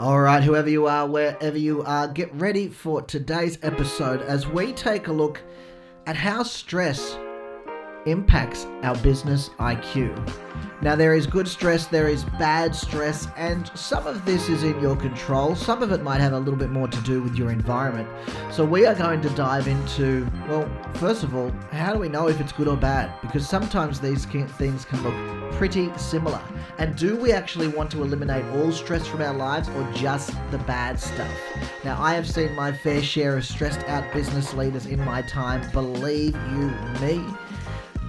All right, whoever you are, wherever you are, get ready for today's episode as we take a look at how stress impacts our business IQ. Now, there is good stress, there is bad stress, and some of this is in your control. Some of it might have a little bit more to do with your environment. So, we are going to dive into well, first of all, how do we know if it's good or bad? Because sometimes these things can look pretty similar. And do we actually want to eliminate all stress from our lives or just the bad stuff? Now, I have seen my fair share of stressed out business leaders in my time, believe you me.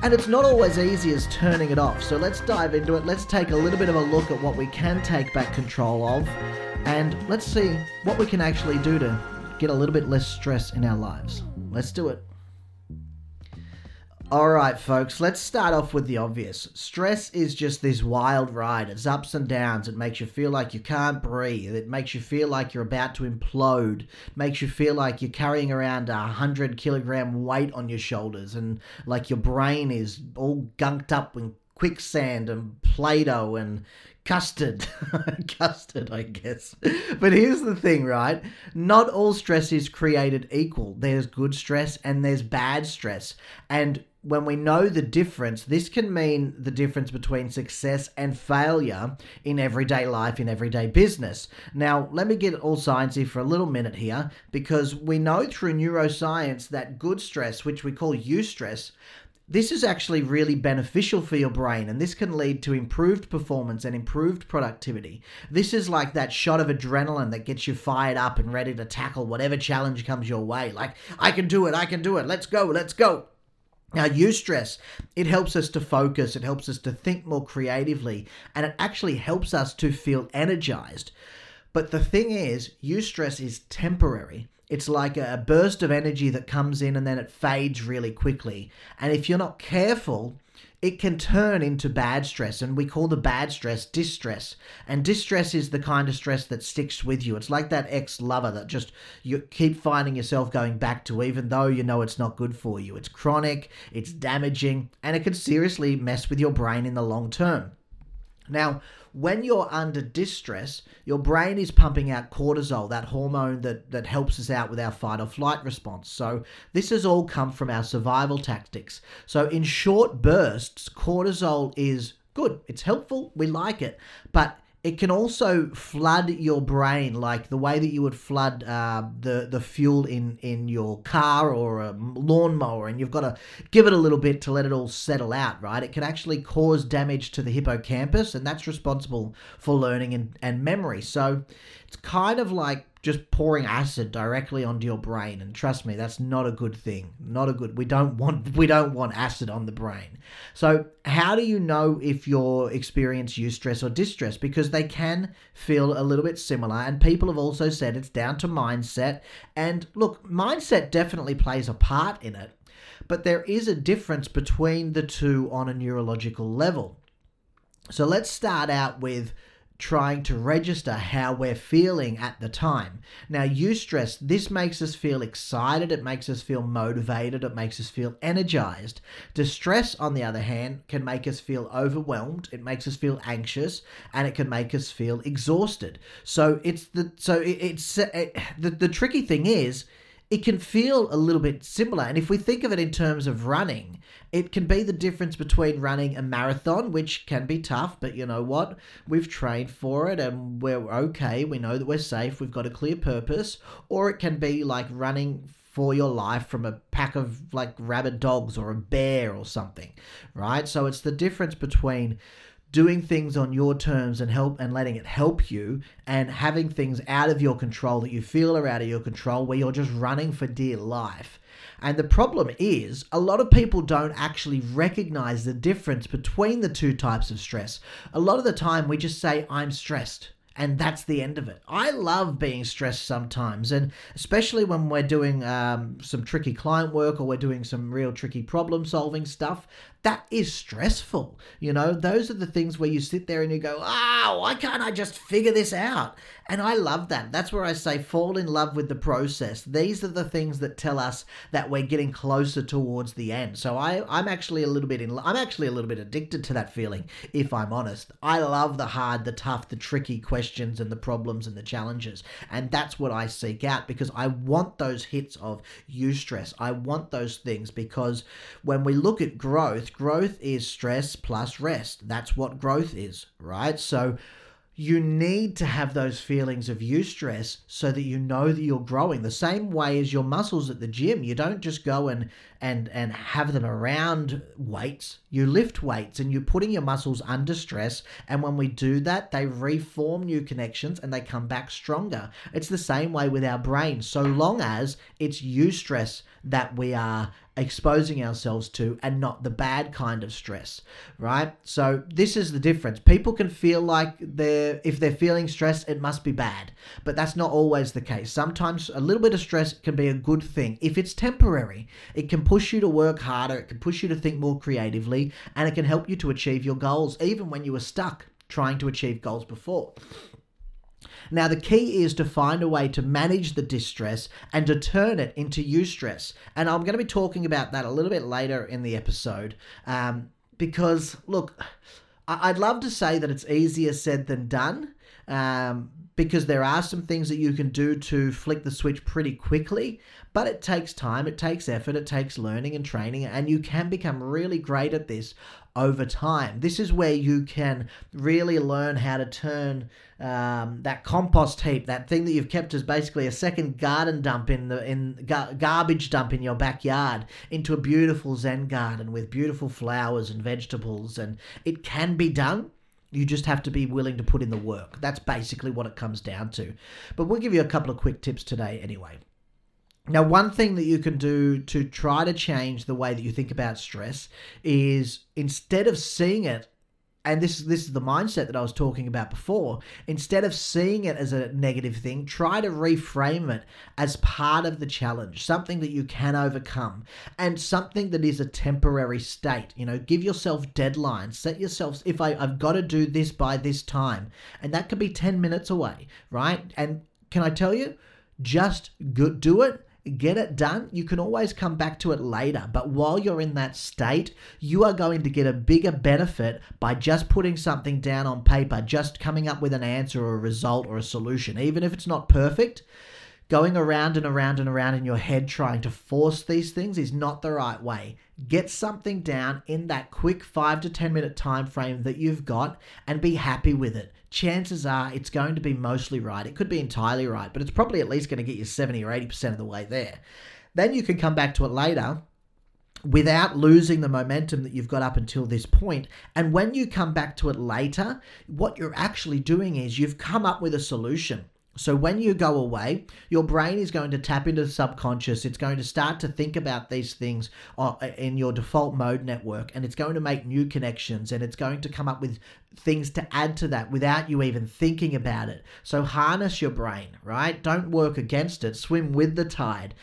And it's not always easy as turning it off. So let's dive into it. Let's take a little bit of a look at what we can take back control of. And let's see what we can actually do to get a little bit less stress in our lives. Let's do it. All right, folks, let's start off with the obvious. Stress is just this wild ride. It's ups and downs. It makes you feel like you can't breathe. It makes you feel like you're about to implode. It makes you feel like you're carrying around a hundred kilogram weight on your shoulders and like your brain is all gunked up with quicksand and Play Doh and custard. custard, I guess. But here's the thing, right? Not all stress is created equal. There's good stress and there's bad stress. And when we know the difference, this can mean the difference between success and failure in everyday life, in everyday business. Now, let me get all sciencey for a little minute here, because we know through neuroscience that good stress, which we call eustress, this is actually really beneficial for your brain, and this can lead to improved performance and improved productivity. This is like that shot of adrenaline that gets you fired up and ready to tackle whatever challenge comes your way. Like, I can do it, I can do it, let's go, let's go. Now, eustress, it helps us to focus, it helps us to think more creatively, and it actually helps us to feel energized. But the thing is, eustress is temporary. It's like a burst of energy that comes in and then it fades really quickly. And if you're not careful, it can turn into bad stress and we call the bad stress distress. And distress is the kind of stress that sticks with you. It's like that ex-lover that just you keep finding yourself going back to even though you know it's not good for you. It's chronic it's damaging and it can seriously mess with your brain in the long term. Now when you're under distress, your brain is pumping out cortisol, that hormone that, that helps us out with our fight or flight response. So, this has all come from our survival tactics. So, in short bursts, cortisol is good, it's helpful, we like it, but it can also flood your brain like the way that you would flood uh, the the fuel in in your car or a lawnmower, and you've got to give it a little bit to let it all settle out. Right? It can actually cause damage to the hippocampus, and that's responsible for learning and, and memory. So it's kind of like just pouring acid directly onto your brain and trust me that's not a good thing. Not a good we don't want we don't want acid on the brain. So how do you know if you're experiencing eustress or distress? Because they can feel a little bit similar and people have also said it's down to mindset. And look mindset definitely plays a part in it but there is a difference between the two on a neurological level. So let's start out with trying to register how we're feeling at the time. Now, eustress, this makes us feel excited, it makes us feel motivated, it makes us feel energized. Distress, on the other hand, can make us feel overwhelmed, it makes us feel anxious, and it can make us feel exhausted. So it's the so it, it's uh, it, the the tricky thing is it can feel a little bit similar. And if we think of it in terms of running, it can be the difference between running a marathon, which can be tough, but you know what? We've trained for it and we're okay. We know that we're safe. We've got a clear purpose. Or it can be like running for your life from a pack of like rabid dogs or a bear or something, right? So it's the difference between doing things on your terms and help and letting it help you and having things out of your control that you feel are out of your control where you're just running for dear life. And the problem is, a lot of people don't actually recognize the difference between the two types of stress. A lot of the time, we just say, I'm stressed and that's the end of it. I love being stressed sometimes, and especially when we're doing um, some tricky client work or we're doing some real tricky problem solving stuff that is stressful. You know, those are the things where you sit there and you go, oh, why can't I just figure this out? And I love that. That's where I say fall in love with the process. These are the things that tell us that we're getting closer towards the end. So I, I'm actually a little bit in, I'm actually a little bit addicted to that feeling, if I'm honest. I love the hard, the tough, the tricky questions and the problems and the challenges. And that's what I seek out because I want those hits of eustress. I want those things because when we look at growth, growth is stress plus rest. That's what growth is, right? So you need to have those feelings of eustress so that you know that you're growing. The same way as your muscles at the gym. You don't just go and and and have them around weights you lift weights and you're putting your muscles under stress and when we do that they reform new connections and they come back stronger it's the same way with our brain so long as it's eustress that we are exposing ourselves to and not the bad kind of stress, right? So this is the difference. People can feel like they're if they're feeling stress, it must be bad, but that's not always the case. Sometimes a little bit of stress can be a good thing if it's temporary. It can push you to work harder, it can push you to think more creatively, and it can help you to achieve your goals even when you were stuck trying to achieve goals before. Now, the key is to find a way to manage the distress and to turn it into eustress. And I'm going to be talking about that a little bit later in the episode um, because, look, I'd love to say that it's easier said than done. Um, because there are some things that you can do to flick the switch pretty quickly, but it takes time, it takes effort, it takes learning and training, and you can become really great at this over time. This is where you can really learn how to turn um, that compost heap, that thing that you've kept as basically a second garden dump in the in gar- garbage dump in your backyard, into a beautiful Zen garden with beautiful flowers and vegetables, and it can be done. You just have to be willing to put in the work. That's basically what it comes down to. But we'll give you a couple of quick tips today anyway. Now, one thing that you can do to try to change the way that you think about stress is instead of seeing it, and this this is the mindset that I was talking about before. Instead of seeing it as a negative thing, try to reframe it as part of the challenge, something that you can overcome, and something that is a temporary state. You know, give yourself deadlines. Set yourself if I, I've got to do this by this time, and that could be ten minutes away, right? And can I tell you, just do it get it done, you can always come back to it later. But while you're in that state, you are going to get a bigger benefit by just putting something down on paper, just coming up with an answer or a result or a solution. Even if it's not perfect, going around and around and around in your head trying to force these things is not the right way. Get something down in that quick 5 to 10 minute time frame that you've got and be happy with it chances are it's going to be mostly right. It could be entirely right, but it's probably at least going to get you 70 or 80% of the way there. Then you can come back to it later without losing the momentum that you've got up until this point. And when you come back to it later, what you're actually doing is you've come up with a solution. So when you go away, your brain is going to tap into the subconscious. It's going to start to think about these things uh, in your default mode network and it's going to make new connections and it's going to come up with things to add to that without you even thinking about it. So harness your brain, right? Don't work against it. Swim with the tide.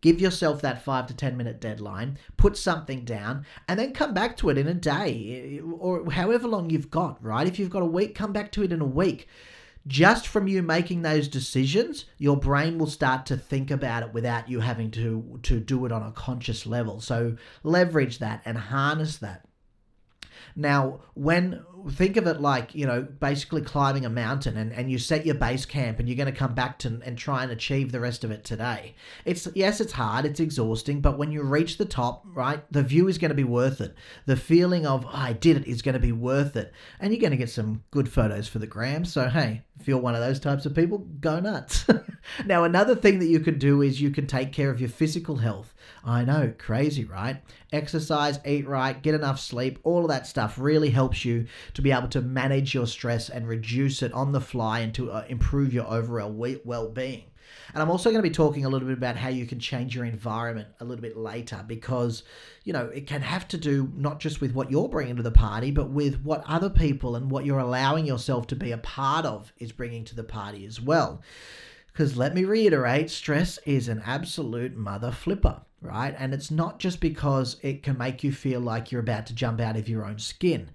Give yourself that five to 10 minute deadline, put something down, and then come back to it in a day or however long you've got, right? If you've got a week, come back to it in a week just from you making those decisions, your brain will start to think about it without you having to to do it on a conscious level. So leverage that and harness that. Now, when think of it like, you know, basically climbing a mountain and, and you set your base camp and you're going to come back to and try and achieve the rest of it today. It's yes, it's hard, it's exhausting, but when you reach the top, right, the view is going to be worth it. The feeling of oh, I did it is going to be worth it. And you're going to get some good photos for the gram. So hey, if you're one of those types of people, go nuts. now, another thing that you can do is you can take care of your physical health. I know, crazy, right? Exercise, eat right, get enough sleep, all of that stuff really helps you to be able to manage your stress and reduce it on the fly and to uh, improve your overall well being. And I'm also going to be talking a little bit about how you can change your environment a little bit later because, you know, it can have to do not just with what you're bringing to the party, but with what other people and what you're allowing yourself to be a part of is bringing to the party as well. Because let me reiterate, stress is an absolute mother flipper, right? And it's not just because it can make you feel like you're about to jump out of your own skin.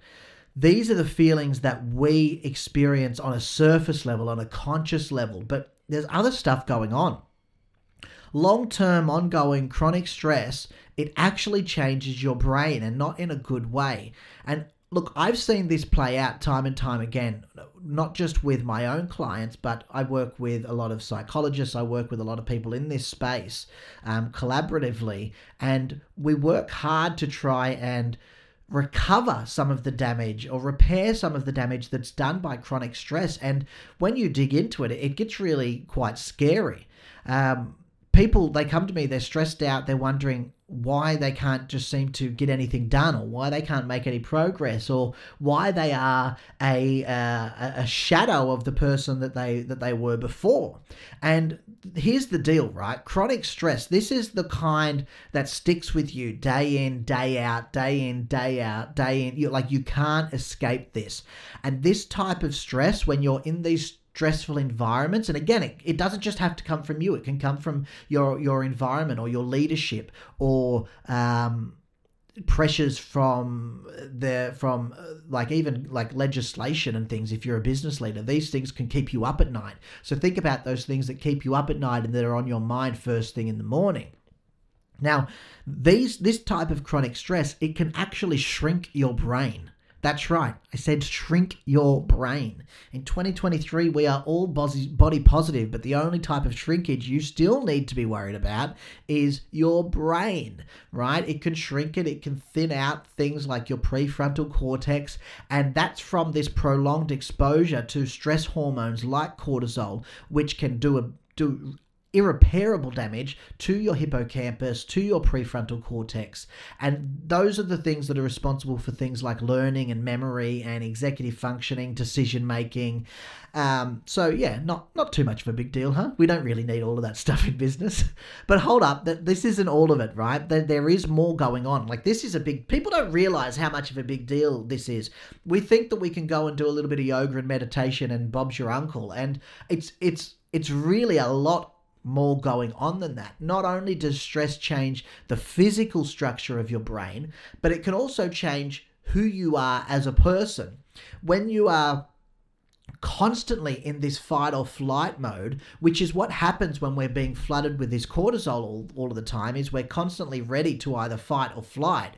These are the feelings that we experience on a surface level, on a conscious level, but there's other stuff going on. Long term, ongoing chronic stress, it actually changes your brain and not in a good way. And look, I've seen this play out time and time again, not just with my own clients, but I work with a lot of psychologists, I work with a lot of people in this space um, collaboratively, and we work hard to try and recover some of the damage or repair some of the damage that's done by chronic stress. And when you dig into it, it gets really quite scary. Um, people they come to me they're stressed out they're wondering why they can't just seem to get anything done or why they can't make any progress or why they are a uh, a shadow of the person that they that they were before. And here's the deal right? Chronic stress this is the kind that sticks with you day in day out day in day out day in. You like you can't escape this. And this type of stress when you're in these stressful environments. And again it, it doesn't just have to come from you. It can come from your your environment or your leadership or um, pressures from the from uh, like even like legislation and things. If you're a business leader these things can keep you up at night. So think about those things that keep you up at night and that are on your mind first thing in the morning. Now these this type of chronic stress it can actually shrink your brain that's right. I said shrink your brain. In 2023, we are all body positive, but the only type of shrinkage you still need to be worried about is your brain, right? It can shrink it, it can thin out things like your prefrontal cortex, and that's from this prolonged exposure to stress hormones like cortisol, which can do a do irreparable damage to your hippocampus, to your prefrontal cortex. And those are the things that are responsible for things like learning and memory and executive functioning, decision making. Um, so yeah, not not too much of a big deal, huh? We don't really need all of that stuff in business. But hold up, that this isn't all of it, right? There, there is more going on. Like this is a big. People don't realize how much of a big deal this is. We think that we can go and do a little bit of yoga and meditation and Bob's your uncle, and it's it's it's really a lot more going on than that. Not only does stress change the physical structure of your brain, but it can also change who you are as a person. When you are constantly in this fight or flight mode, which is what happens when we're being flooded with this cortisol all, all of the time, is we're constantly ready to either fight or flight.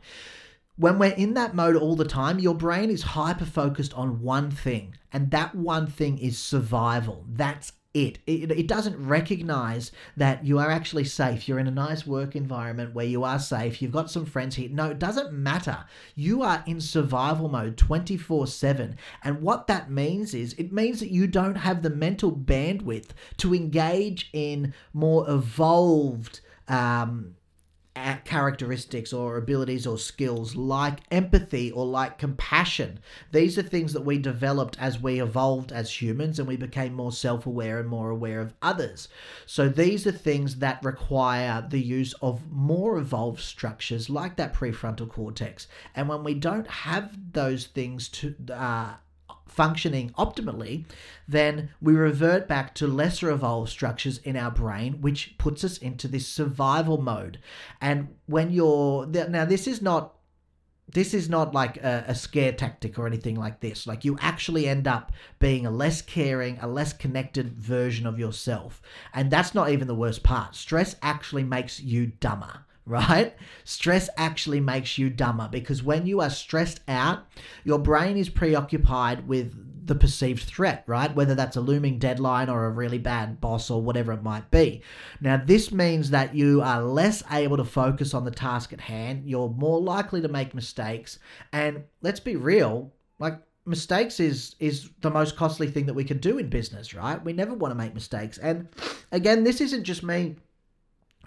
When we're in that mode all the time, your brain is hyper focused on one thing, and that one thing is survival. That's it. it. It doesn't recognize that you are actually safe. You're in a nice work environment where you are safe. You've got some friends here. No, it doesn't matter. You are in survival mode 24 7. And what that means is it means that you don't have the mental bandwidth to engage in more evolved. Um, characteristics or abilities or skills like empathy or like compassion. These are things that we developed as we evolved as humans and we became more self aware and more aware of others. So these are things that require the use of more evolved structures like that prefrontal cortex. And when we don't have those things to uh, functioning optimally, then we revert back to lesser evolved structures in our brain, which puts us into this survival mode. And when you're now, this is not. This is not like a, a scare tactic or anything like this. Like, you actually end up being a less caring, a less connected version of yourself. And that's not even the worst part. Stress actually makes you dumber right? Stress actually makes you dumber because when you are stressed out, your brain is preoccupied with the perceived threat, right? Whether that's a looming deadline or a really bad boss or whatever it might be. Now, this means that you are less able to focus on the task at hand. You're more likely to make mistakes. And let's be real, like, mistakes is is the most costly thing that we can do in business right we never want to make mistakes and again this isn't just me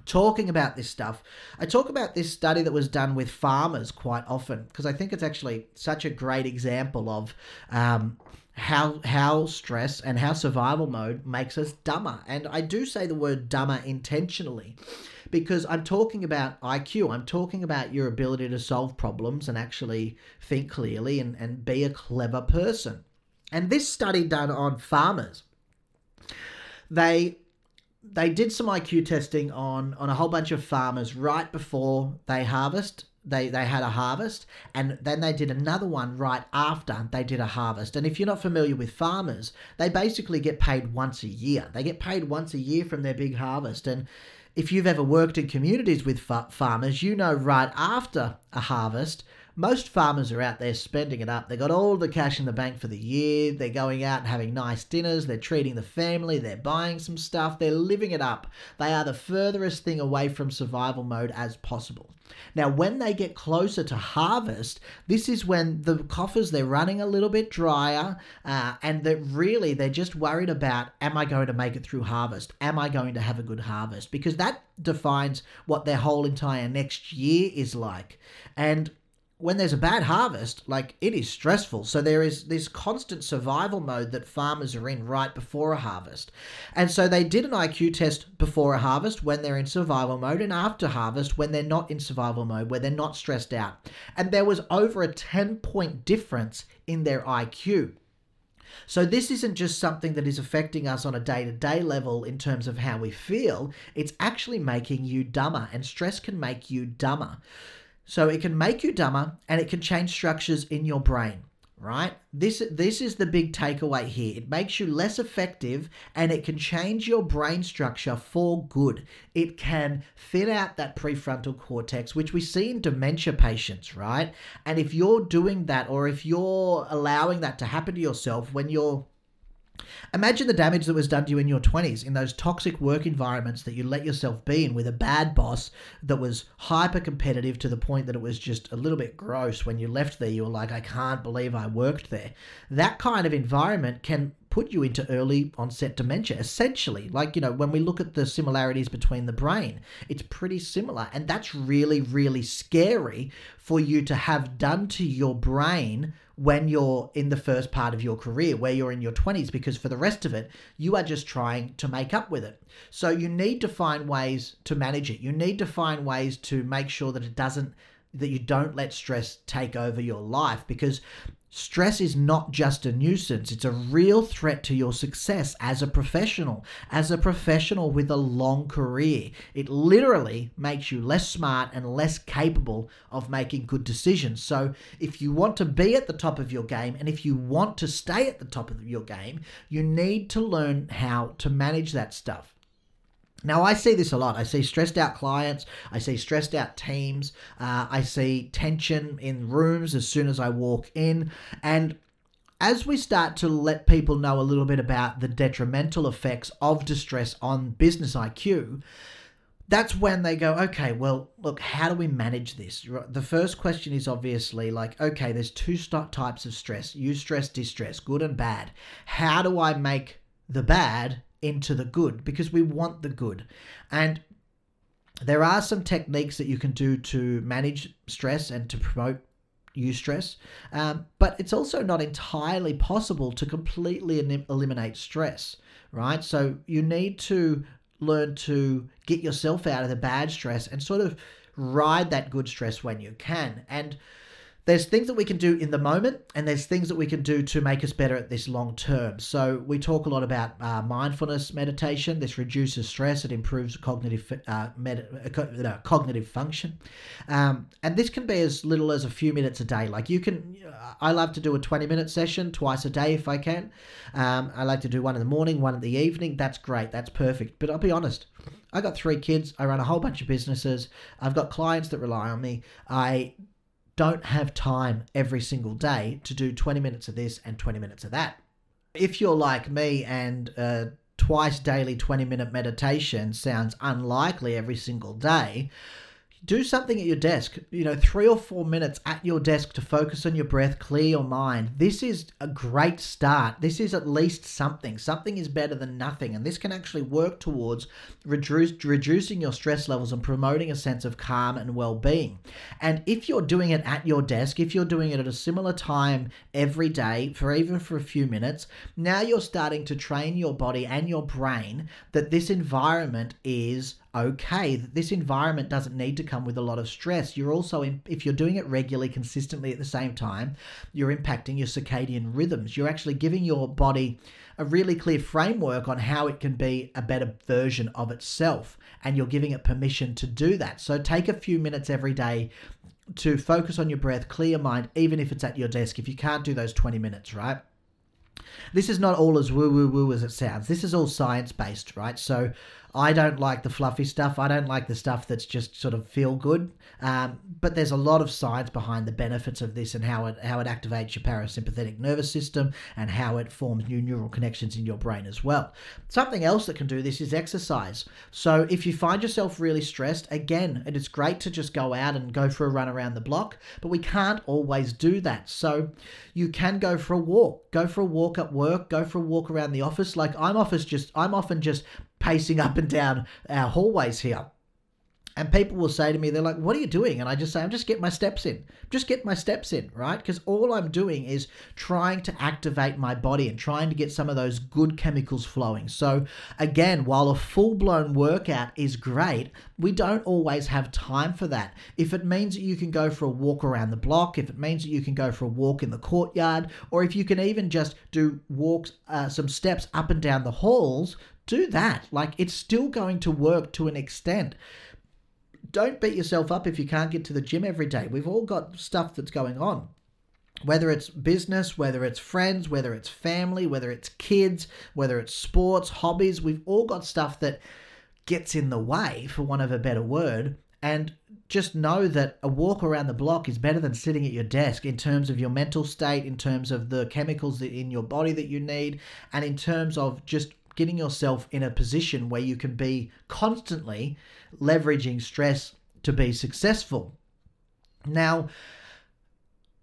talking about this stuff. I talk about this study that was done with farmers quite often because I think it's actually such a great example of um, how how stress and how survival mode makes us dumber. And I do say the word dumber intentionally because I'm talking about IQ. I'm talking about your ability to solve problems and actually think clearly and, and be a clever person. And this study done on farmers, they they did some IQ testing on on a whole bunch of farmers right before they harvest. They they had a harvest, and then they did another one right after they did a harvest. And if you're not familiar with farmers, they basically get paid once a year. They get paid once a year from their big harvest, and if you've ever worked in communities with farmers, you know right after a harvest most farmers are out there spending it up. They got all the cash in the bank for the year. They're going out and having nice dinners. They're treating the family. They're buying some stuff. They're living it up. They are the furthest thing away from survival mode as possible. Now, when they get closer to harvest, this is when the coffers they're running a little bit drier, uh, and that really they're just worried about: Am I going to make it through harvest? Am I going to have a good harvest? Because that defines what their whole entire next year is like, and when there's a bad harvest, like it is stressful. So there is this constant survival mode that farmers are in right before a harvest. And so they did an IQ test before a harvest when they're in survival mode and after harvest when they're not in survival mode, where they're not stressed out. And there was over a 10 point difference in their IQ. So, this isn't just something that is affecting us on a day to day level in terms of how we feel, it's actually making you dumber, and stress can make you dumber. So it can make you dumber and it can change structures in your brain, right? This this is the big takeaway here. It makes you less effective and it can change your brain structure for good. It can thin out that prefrontal cortex, which we see in dementia patients, right? And if you're doing that or if you're allowing that to happen to yourself when you're Imagine the damage that was done to you in your 20s in those toxic work environments that you let yourself be in with a bad boss that was hyper competitive to the point that it was just a little bit gross. When you left there, you were like, I can't believe I worked there. That kind of environment can put you into early onset dementia essentially like you know when we look at the similarities between the brain it's pretty similar and that's really really scary for you to have done to your brain when you're in the first part of your career, where you're in your 20s, because for the rest of it, you are just trying to make up with it. So you need to find ways to manage it. You need to find ways to make sure that it doesn't that you don't let stress take over your life because Stress is not just a nuisance, it's a real threat to your success as a professional, as a professional with a long career. It literally makes you less smart and less capable of making good decisions. So, if you want to be at the top of your game and if you want to stay at the top of your game, you need to learn how to manage that stuff. Now, I see this a lot. I see stressed out clients. I see stressed out teams. Uh, I see tension in rooms as soon as I walk in. And as we start to let people know a little bit about the detrimental effects of distress on business IQ, that's when they go, okay, well, look, how do we manage this? The first question is obviously like, okay, there's two types of stress eustress, distress, good and bad. How do I make the bad into the good because we want the good. And there are some techniques that you can do to manage stress and to promote eustress, um, but it's also not entirely possible to completely eliminate stress, right? So you need to learn to get yourself out of the bad stress and sort of ride that good stress when you can. And there's things that we can do in the moment and there's things that we can do to make us better at this long term. So we talk a lot about uh, mindfulness meditation. This reduces stress it improves cognitive uh, med- uh, cognitive function. Um, and this can be as little as a few minutes a day. Like you can i love to do a 20 minute session twice a day if i can. Um, i like to do one in the morning one in the evening. That's great. That's perfect. But i'll be honest I got three kids. I run a whole bunch of businesses. I've got clients that rely on me. I don't have time every single day to do 20 minutes of this and 20 minutes of that. If you're like me and uh, twice daily 20 minute meditation sounds unlikely every single day, do something at your desk, you know, three or four minutes at your desk to focus on your breath, clear your mind. This is a great start. This is at least something. Something is better than nothing. And this can actually work towards reduce, reducing your stress levels and promoting a sense of calm and well being. And if you're doing it at your desk, if you're doing it at a similar time every day, for even for a few minutes, now you're starting to train your body and your brain that this environment is okay this environment doesn't need to come with a lot of stress. You're also if you're doing it regularly consistently at the same time you're impacting your circadian rhythms. You're actually giving your body a really clear framework on how it can be a better version of itself and you're giving it permission to do that. So take a few minutes every day to focus on your breath clear your mind even if it's at your desk. If you can't do those 20 minutes right? This is not all as woo woo woo as it sounds. This is all science based, right? So I don't like the fluffy stuff. I don't like the stuff that's just sort of feel good. Um, but there's a lot of science behind the benefits of this and how it how it activates your parasympathetic nervous system and how it forms new neural connections in your brain as well. Something else that can do this is exercise. So if you find yourself really stressed, again, it is great to just go out and go for a run around the block, but we can't always do that. So you can go for a walk. Go for a walk at work, go for a walk around the office. Like I'm office just I'm often just pacing up and down our hallways here. And people will say to me, they're like, What are you doing? And I just say, I'm just getting my steps in. Just get my steps in, right? Because all I'm doing is trying to activate my body and trying to get some of those good chemicals flowing. So, again, while a full blown workout is great, we don't always have time for that. If it means that you can go for a walk around the block, if it means that you can go for a walk in the courtyard, or if you can even just do walks, uh, some steps up and down the halls, do that. Like, it's still going to work to an extent don't beat yourself up if you can't get to the gym every day. We've all got stuff that's going on. Whether it's business, whether it's friends, whether it's family, whether it's kids, whether it's sports, hobbies, we've all got stuff that gets in the way, for want of a better word. And just know that a walk around the block is better than sitting at your desk in terms of your mental state, in terms of the chemicals in your body that you need, and in terms of just getting yourself in a position where you can be constantly leveraging stress to be successful. Now,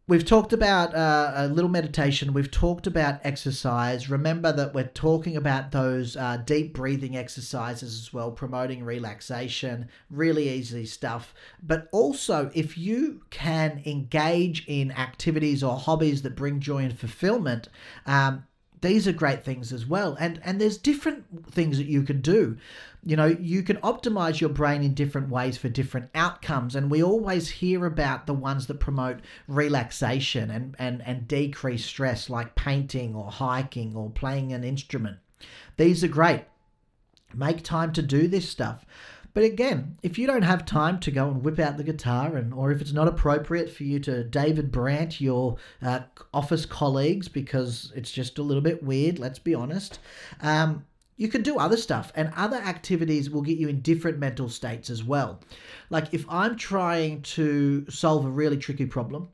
We've talked about uh, a little meditation. We've talked about exercise. Remember that we're talking about those uh, deep breathing exercises as well, promoting relaxation, really easy stuff. But also, if you can engage in activities or hobbies that bring joy and fulfillment, um, these are great things as well. And and there's different things that you can do. You know, you can optimize your brain in different ways for different outcomes. And we always hear about the ones that promote relaxation and, and, and decrease stress, like painting or hiking or playing an instrument. These are great. Make time to do this stuff. But again, if you don't have time to go and whip out the guitar, and or if it's not appropriate for you to David Brent your uh, office colleagues because it's just a little bit weird, let's be honest. Um, you can do other stuff, and other activities will get you in different mental states as well. Like if I'm trying to solve a really tricky problem,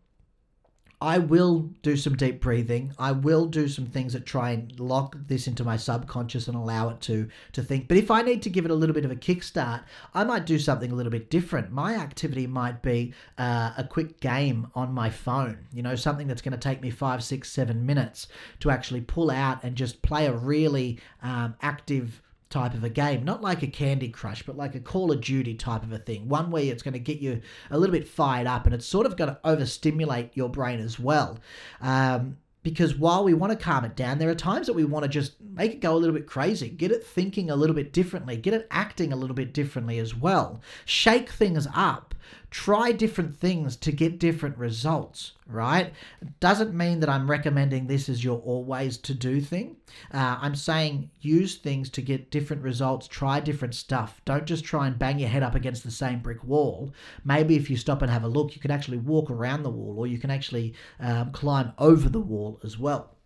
I will do some deep breathing. I will do some things that try and lock this into my subconscious and allow it to to think. But if I need to give it a little bit of a kickstart, I might do something a little bit different. My activity might be uh, a quick game on my phone. You know, something that's going to take me five, six, seven minutes to actually pull out and just play a really um, active type of a game, not like a Candy Crush, but like a Call of Duty type of a thing. One where it's going to get you a little bit fired up and it's sort of going to overstimulate your brain as well. Um, because while we want to calm it down, there are times that we want to just make it go a little bit crazy, get it thinking a little bit differently, get it acting a little bit differently as well. Shake things up try different things to get different results, right? doesn't mean that I'm recommending this as your always to do thing. Uh, I'm saying use things to get different results, try different stuff. Don't just try and bang your head up against the same brick wall. Maybe if you stop and have a look, you can actually walk around the wall or you can actually um, climb over the wall as well.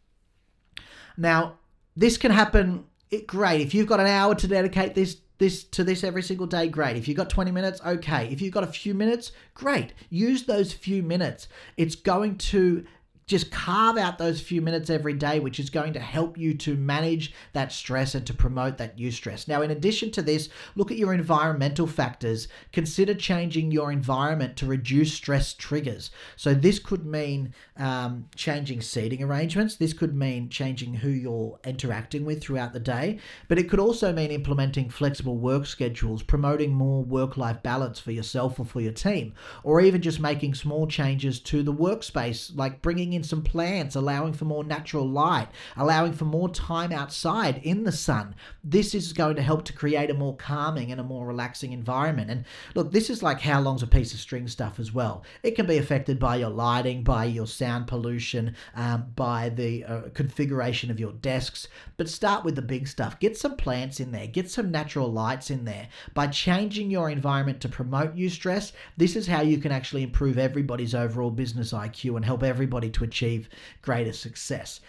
Now, this can happen it, great. If you've got an hour to dedicate this this to this every single day, great. If you've got 20 minutes, okay. If you've got a few minutes, great. Use those few minutes. It's going to just carve out those few minutes every day, which is going to help you to manage that stress and to promote that eustress. Now, in addition to this, look at your environmental factors. Consider changing your environment to reduce stress triggers. So, this could mean um, changing seating arrangements, this could mean changing who you're interacting with throughout the day, but it could also mean implementing flexible work schedules, promoting more work life balance for yourself or for your team, or even just making small changes to the workspace, like bringing in some plants, allowing for more natural light, allowing for more time outside in the sun. This is going to help to create a more calming and a more relaxing environment. And look, this is like how long's a piece of string stuff as well. It can be affected by your lighting, by your sound pollution, um, by the uh, configuration of your desks. But start with the big stuff. Get some plants in there, get some natural lights in there. By changing your environment to promote eustress, this is how you can actually improve everybody's overall business IQ and help everybody to achieve greater success.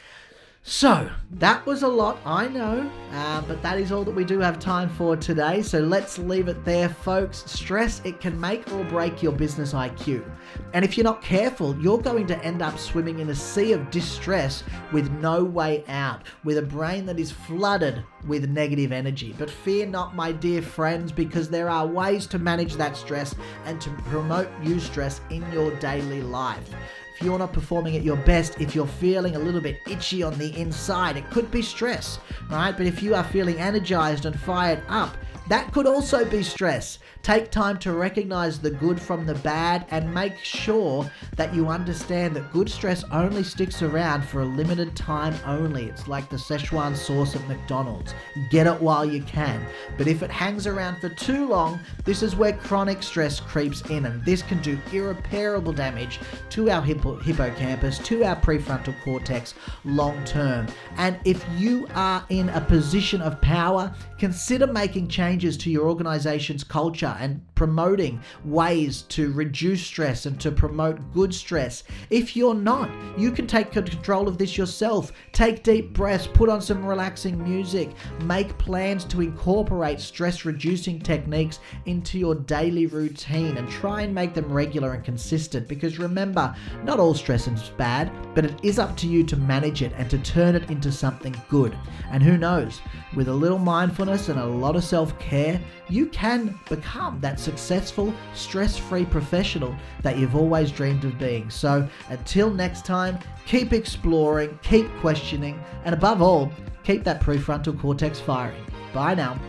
So, that was a lot, I know, uh, but that is all that we do have time for today. So, let's leave it there, folks. Stress, it can make or break your business IQ. And if you're not careful, you're going to end up swimming in a sea of distress with no way out, with a brain that is flooded with negative energy. But fear not, my dear friends, because there are ways to manage that stress and to promote eustress in your daily life if you're not performing at your best, if you're feeling a little bit itchy on the inside, it could be stress, right? But if you are feeling energized and fired up, that could also be stress. Take time to recognize the good from the bad and make sure that you understand that good stress only sticks around for a limited time only. It's like the Szechuan sauce at McDonald's. Get it while you can. But if it hangs around for too long, this is where chronic stress creeps in, and this can do irreparable damage to our hippo- hippocampus, to our prefrontal cortex long term. And if you are in a position of power, consider making changes to your organization's culture and promoting ways to reduce stress and to promote good stress. If you're not, you can take control of this yourself. Take deep breaths, put on some relaxing music, make plans to incorporate stress reducing techniques into your daily routine and try and make them regular and consistent because remember, not all stress is bad, but it is up to you to manage it and to turn it into something good. And who knows, with a little mindfulness and a lot of self care, you can become that successful, stress free professional that you've always dreamed of being. So until next time, keep exploring, keep questioning, and above all, keep that prefrontal cortex firing. Bye now.